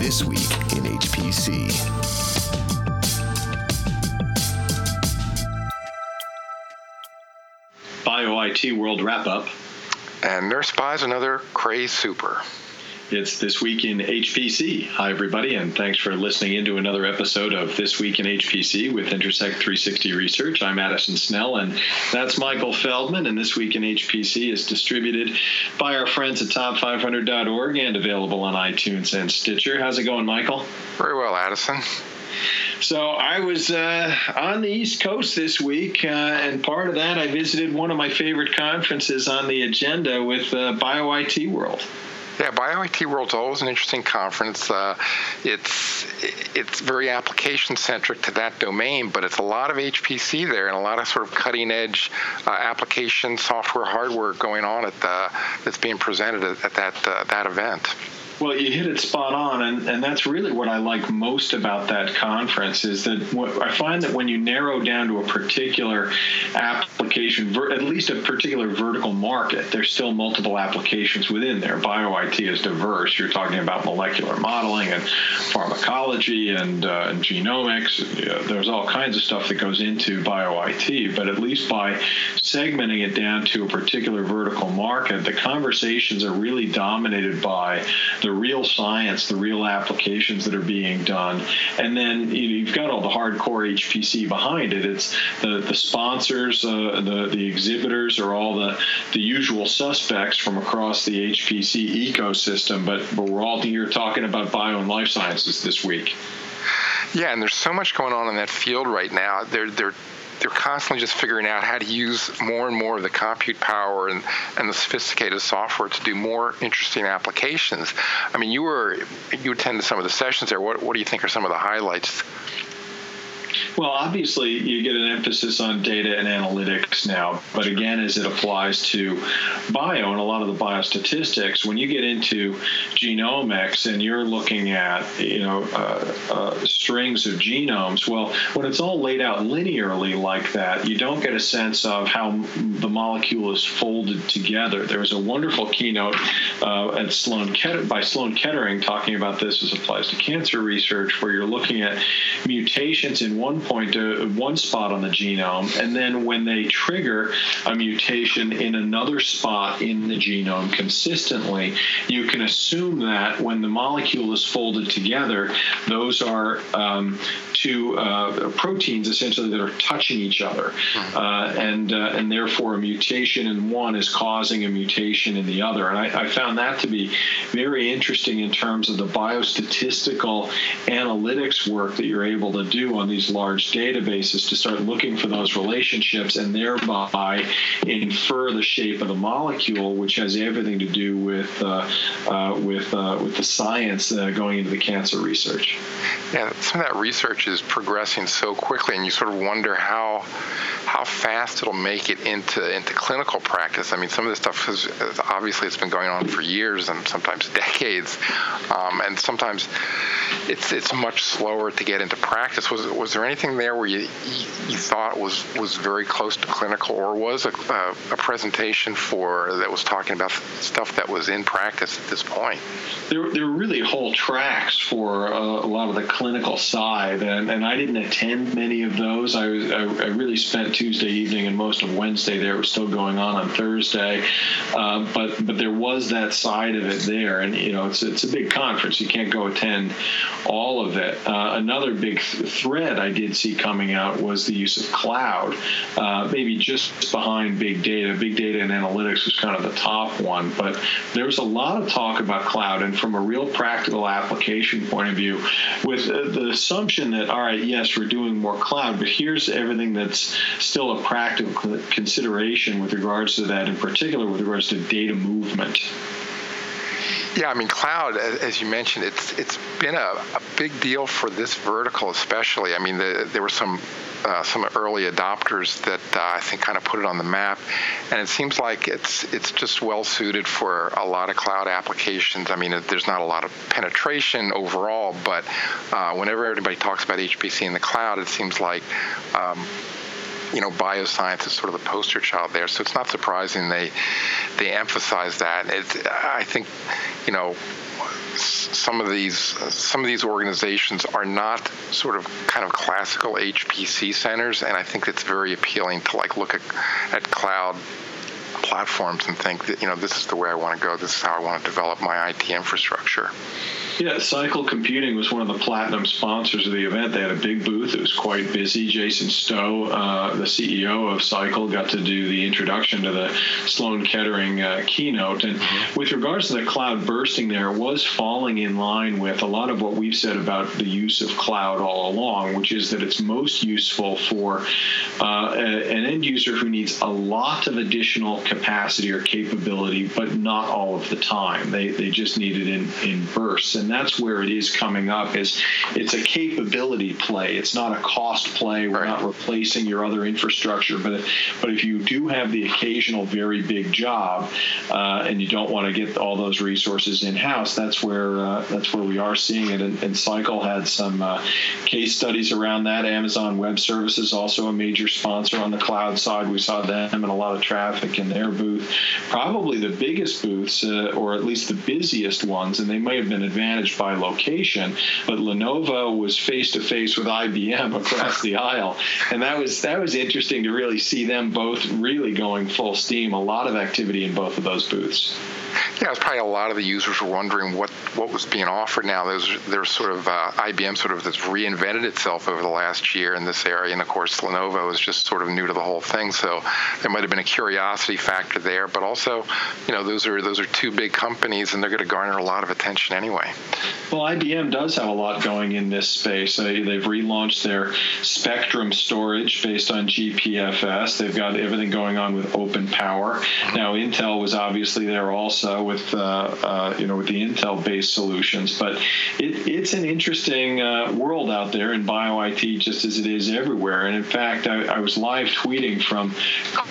This Week in HPC. BioIT World Wrap Up. And NERSC buys another Craze Super. It's This Week in HPC. Hi, everybody, and thanks for listening into another episode of This Week in HPC with Intersect 360 Research. I'm Addison Snell, and that's Michael Feldman. And This Week in HPC is distributed by our friends at top500.org and available on iTunes and Stitcher. How's it going, Michael? Very well, Addison. So I was uh, on the East Coast this week, uh, and part of that I visited one of my favorite conferences on the agenda with uh, BioIT World. Yeah, BioIT World's always an interesting conference. Uh, it's it's very application centric to that domain, but it's a lot of HPC there and a lot of sort of cutting edge uh, application software hardware going on at the, that's being presented at, at that uh, that event. Well, you hit it spot on, and, and that's really what I like most about that conference is that what, I find that when you narrow down to a particular application, ver, at least a particular vertical market, there's still multiple applications within there. BioIT is diverse. You're talking about molecular modeling and pharmacology and, uh, and genomics. there's all kinds of stuff that goes into BioIT, but at least by segmenting it down to a particular vertical market, the conversations are really dominated by the the real science, the real applications that are being done, and then you have got all the hardcore HPC behind it. It's the the sponsors, uh, the the exhibitors, are all the the usual suspects from across the HPC ecosystem. But but we're all here talking about bio and life sciences this week. Yeah, and there's so much going on in that field right now. They're they're they're constantly just figuring out how to use more and more of the compute power and, and the sophisticated software to do more interesting applications. I mean, you were you attended some of the sessions there. What what do you think are some of the highlights? Well, obviously, you get an emphasis on data and analytics now, but again, as it applies to bio and a lot of the biostatistics, when you get into genomics and you're looking at you know uh, uh, strings of genomes, well, when it's all laid out linearly like that, you don't get a sense of how the molecule is folded together. There was a wonderful keynote uh, at Sloan by Sloan Kettering talking about this as applies to cancer research, where you're looking at mutations in one point to one spot on the genome, and then when they trigger a mutation in another spot in the genome consistently, you can assume that when the molecule is folded together, those are um, two uh, proteins essentially that are touching each other, hmm. uh, and uh, and therefore a mutation in one is causing a mutation in the other. And I, I found that to be very interesting in terms of the biostatistical analytics work that you're able to do on these large databases to start looking for those relationships and thereby infer the shape of the molecule, which has everything to do with uh, uh, with uh, with the science uh, going into the cancer research. Yeah, some of that research is progressing so quickly, and you sort of wonder how how fast it'll make it into into clinical practice. I mean, some of this stuff has obviously it's been going on for years and sometimes decades, um, and sometimes it's it's much slower to get into practice. Was was there anything there where you you thought was was very close to clinical, or was a, a, a presentation for that was talking about stuff that was in practice at this point? There, there were really whole tracks for uh, a lot of the clinical side, and, and I didn't attend many of those. I was I, I really spent Tuesday evening and most of Wednesday there. It was still going on on Thursday, uh, but but there was that side of it there, and you know it's it's a big conference. You can't go attend all of it. Uh, another big th- thread I did see coming out was the use of cloud, uh, maybe just behind big data. Big data and analytics was kind of the top one, but there was a lot of talk about cloud, and from a real practical application point of view, with the assumption that all right, yes, we're doing more cloud, but here's everything that's still a practical consideration with regards to that, in particular with regards to data movement. Yeah, I mean, cloud, as you mentioned, it's it's been a, a big deal for this vertical, especially. I mean, the, there were some uh, some early adopters that uh, I think kind of put it on the map, and it seems like it's it's just well suited for a lot of cloud applications. I mean, there's not a lot of penetration overall, but uh, whenever everybody talks about HPC in the cloud, it seems like um, you know, bioscience is sort of the poster child there. So it's not surprising they they emphasize that. It's, I think, you know, some of these some of these organizations are not sort of kind of classical HPC centers, and I think it's very appealing to like look at at cloud platforms and think that you know this is the way I want to go. This is how I want to develop my IT infrastructure. Yeah, Cycle Computing was one of the platinum sponsors of the event. They had a big booth. It was quite busy. Jason Stowe, uh, the CEO of Cycle, got to do the introduction to the Sloan Kettering uh, keynote. And mm-hmm. with regards to the cloud bursting there, was falling in line with a lot of what we've said about the use of cloud all along, which is that it's most useful for uh, an end user who needs a lot of additional capacity or capability, but not all of the time. They, they just need it in, in bursts. And that's where it is coming up. Is it's a capability play. It's not a cost play. We're right. not replacing your other infrastructure, but but if you do have the occasional very big job, uh, and you don't want to get all those resources in house, that's where uh, that's where we are seeing it. And, and Cycle had some uh, case studies around that. Amazon Web Services also a major sponsor on the cloud side. We saw them and a lot of traffic in their booth. Probably the biggest booths, uh, or at least the busiest ones, and they may have been advantaged by location. But Lenovo was face to face with IBM across the aisle, and that was that was interesting to really see them both really going full steam. A lot of activity in both of those booths. Yeah, it's probably a lot of the users were wondering what, what was being offered now. There's there's sort of uh, IBM sort of that's reinvented itself over the last year in this area, and of course Lenovo is just sort of new to the whole thing. So there might have been a curiosity factor there, but also, you know, those are those are two big companies, and they're going to garner a lot of attention anyway. Well, IBM does have a lot going in this space. Uh, they've relaunched their Spectrum storage based on GPFS. They've got everything going on with Open Power. Now Intel was obviously there also uh, with uh, uh, you know with the Intel-based solutions. But it, it's an interesting uh, world out there in bio IT, just as it is everywhere. And in fact, I, I was live tweeting from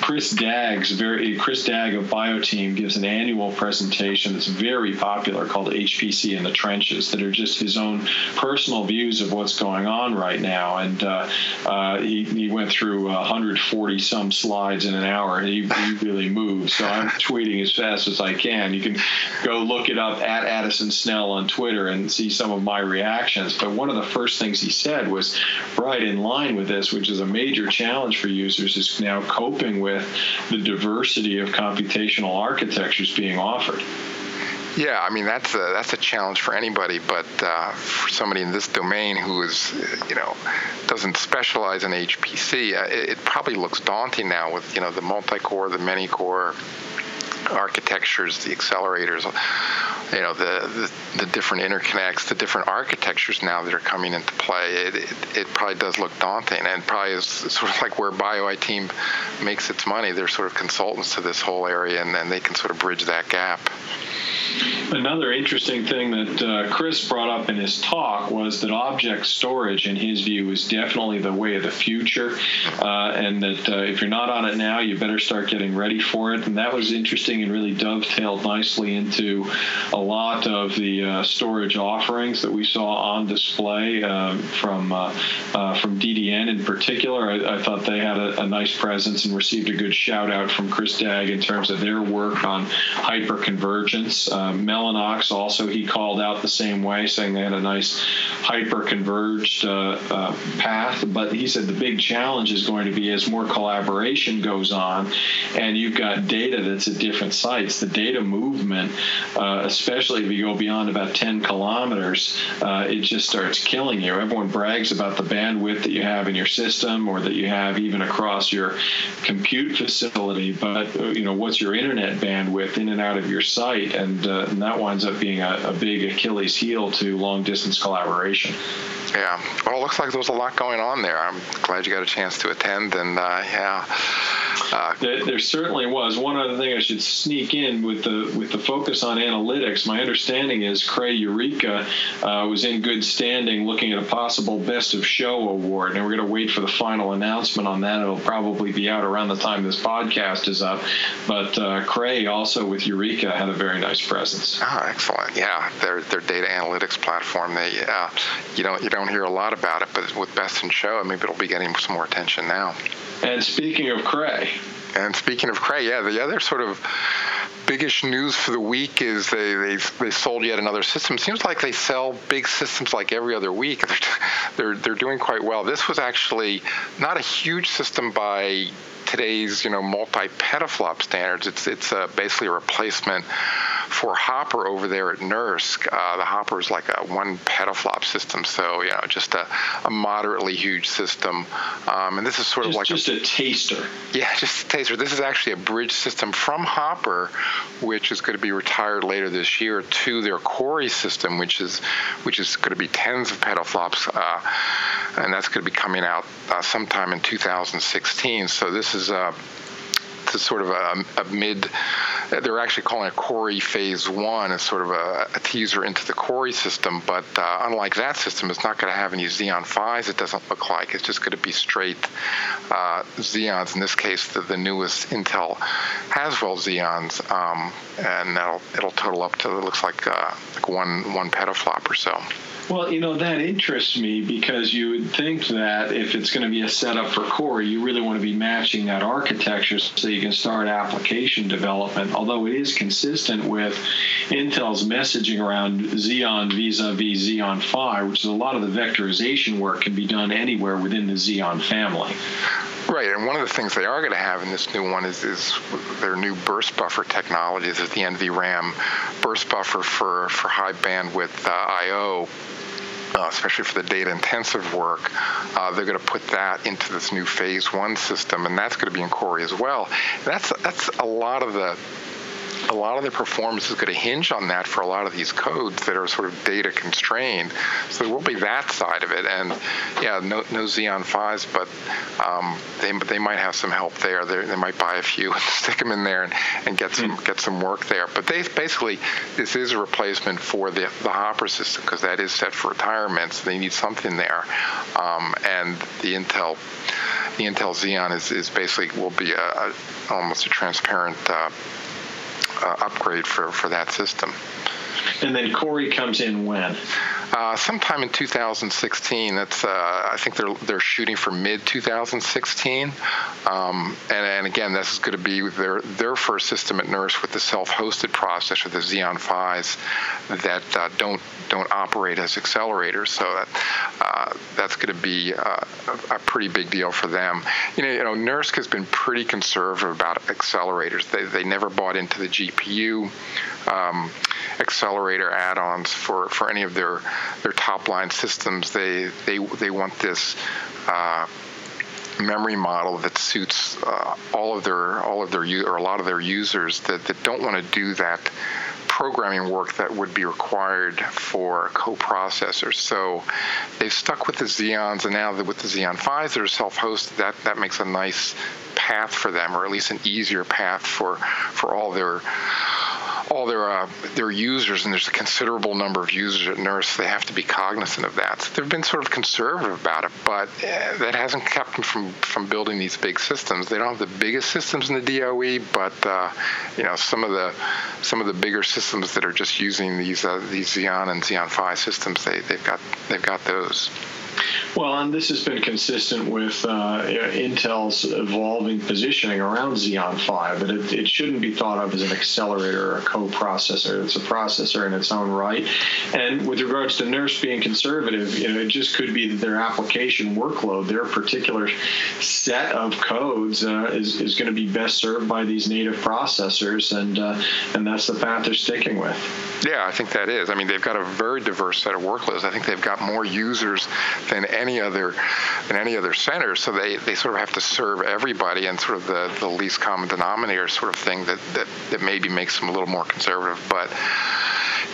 Chris Dagg's very Chris Dagg of BioTeam gives an annual presentation that's very popular called HPC in the Trenches that are just his own personal views of what's going on right now. And uh, uh, he, he, went through 140 some slides in an hour. He, he really moved. So I'm tweeting as fast as I can. You can go look it up at Addison Snell on Twitter and see some of my reactions. But one of the first things he said was right in line with this, which is a major challenge for users, is now coping with the diversity of computational architectures being offered. Yeah, I mean that's a that's a challenge for anybody, but uh, for somebody in this domain who is, you know, doesn't specialize in HPC, uh, it, it, probably looks daunting now with you know the multi-core, the many-core architectures, the accelerators, you know, the, the, the different interconnects, the different architectures now that are coming into play. It, it, it probably does look daunting, and probably is sort of like where BioTeam makes its money. They're sort of consultants to this whole area, and then they can sort of bridge that gap. Another interesting thing that uh, Chris brought up in his talk was that object storage, in his view, is definitely the way of the future, uh, and that uh, if you're not on it now, you better start getting ready for it. And that was interesting and really dovetailed nicely into a lot of the uh, storage offerings that we saw on display um, from uh, uh, from DDN in particular. I, I thought they had a, a, nice presence and received a good shout out from Chris Dagg in terms of their work on hyperconvergence. Uh, Mellanox also he called out the same way, saying they had a nice hyper converged uh, uh, path. But he said the big challenge is going to be as more collaboration goes on, and you've got data that's at different sites. The data movement, uh, especially if you go beyond about 10 kilometers, uh, it just starts killing you. Everyone brags about the bandwidth that you have in your system or that you have even across your compute facility, but you know what's your internet bandwidth in and out of your site and uh, and that winds up being a, a big Achilles heel to long distance collaboration. Yeah, well, it looks like there's a lot going on there. I'm glad you got a chance to attend, and uh, yeah. Uh, there, there, certainly was. One other thing I should sneak in with the with the focus on analytics. My understanding is Cray Urika uh, was in good standing, looking at a possible Best of Show award, and we're going to wait for the final announcement on that. It'll probably be out around the time this podcast is up. But uh, Cray also with Urika had a very nice presence. Oh, excellent! Yeah, their their data analytics platform. They uh, you don't you don't hear a lot about it, but with Best in Show, maybe it'll be getting some more attention now. And speaking of Cray. And speaking of Cray, yeah, the other sort of biggish news for the week is they, they they sold yet another system. Seems like they sell big systems like every other week. They're they're doing quite well. This was actually not a huge system by today's you know multi petaflop standards. It's it's uh, basically a replacement for Hopper over there at NERSC. Uh, the Hopper is like a one petaflop system, so you know just a, a moderately huge system. Um, and this is sort just, of like just a, a, taster. Yeah, just a taster. This is actually a bridge system from Hopper, which is going to be retired later this year, to their Cori system, which is which is going to be tens of petaflops, uh, and that's going to be coming out uh, sometime in 2016. So this is uh, this is sort of a, a mid they're actually calling it Cori Phase One as sort of a, a teaser into the Cori system. But uh, unlike that system, it's not going to have any Xeon Phis. It doesn't look like it's just going to be straight uh, Xeons. In this case, the, the newest Intel Haswell Xeons, um, and that'll it'll total up to it looks like uh, like one one petaflop or so. Well, you know, that interests me because you would think that if it's going to be a setup for Cori, you really want to be matching that architecture so you can start application development, although it is consistent with Intel's messaging around Xeon vis-a-vis Xeon Phi, which is a lot of the vectorization work can be done anywhere within the Xeon family. Right, and one of the things they are going to have in this new one is, is their new burst buffer technologies, is the NVRAM burst buffer for, for high bandwidth uh, I/O uh, especially for the data intensive work, uh, they're going to put that into this new phase one system, and that's going to be in Cori as well. That's that's a lot of the a lot of the performance is going to hinge on that for a lot of these codes that are sort of data constrained. So there will be that side of it, and yeah, no, no Xeon Phis, but um, they they might have some help there. They're, they might buy a few and stick them in there and, and get some mm. get some work there. But they basically this is a replacement for the the Hopper system because that is set for retirement. So they need something there, um, and the Intel the Intel Xeon is, is basically will be a, a almost a transparent uh, Uh, upgrade for, for that system. And then Cori comes in when? Uh, sometime in 2016. That's uh, I think they're they're shooting for mid 2016. Um, and, and, again, this is going to be their their first system at NERSC with the self-hosted processor, the Xeon Phis, that uh, don't don't operate as accelerators. So that uh, that's going to be uh, a, a pretty big deal for them. You know, you know, NERSC has been pretty conservative about accelerators. They they never bought into the GPU. Um, accelerator add-ons for, for any of their their top line systems. They they they want this. Uh, memory model that suits uh, all of their all of their or a lot of their users that, that don't want to do that programming work that would be required for coprocessors. So they've stuck with the Xeons, and now with the Xeon Phis that are self-hosted, that that makes a nice path for them, or at least an easier path for for all their all their uh, their users, and there's a considerable number of users at NERSC. They have to be cognizant of that. So they've been sort of conservative about it, but uh, that hasn't kept them from from building these big systems. They don't have the biggest systems in the DOE, but uh, you know some of the some of the bigger systems that are just using these uh, these Xeon and Xeon Phi systems, they they've got they've got those. Well, and this has been consistent with uh, Intel's evolving positioning around Xeon Phi, but it, it, shouldn't be thought of as an accelerator or a co-processor. It's a processor in its own right. And with regards to NERSC being conservative, you know, it just could be that their application workload, their particular set of codes, uh, is, is going to be best served by these native processors, and uh, and that's the path they're sticking with. Yeah, I think that is. I mean, they've got a very diverse set of workloads. I think they've got more users than any other than any other center. So they, they sort of have to serve everybody and sort of the, the least common denominator sort of thing that, that, that maybe makes them a little more conservative. But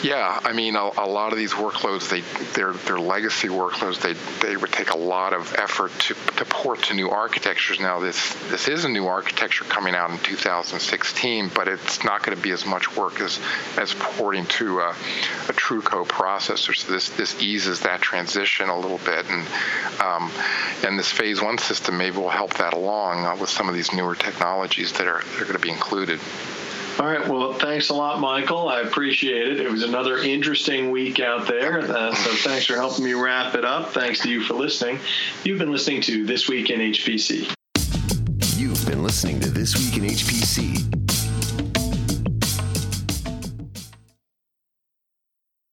yeah, I mean, a, a, lot of these workloads, they they're, they're legacy workloads. They they would take a lot of effort to, to port to new architectures. Now, this this is a new architecture coming out in 2016, but it's not going to be as much work as as porting to a, a true co-processor. So this this eases that transition a little bit, and um, and this phase one system maybe will help that along uh, with some of these newer technologies that are that are going to be included. All right. Well, thanks a lot, Michael. I appreciate it. It was another interesting week out there. Uh, so thanks for helping me wrap it up. Thanks to you for listening. You've been listening to This Week in HPC. You've been listening to This Week in HPC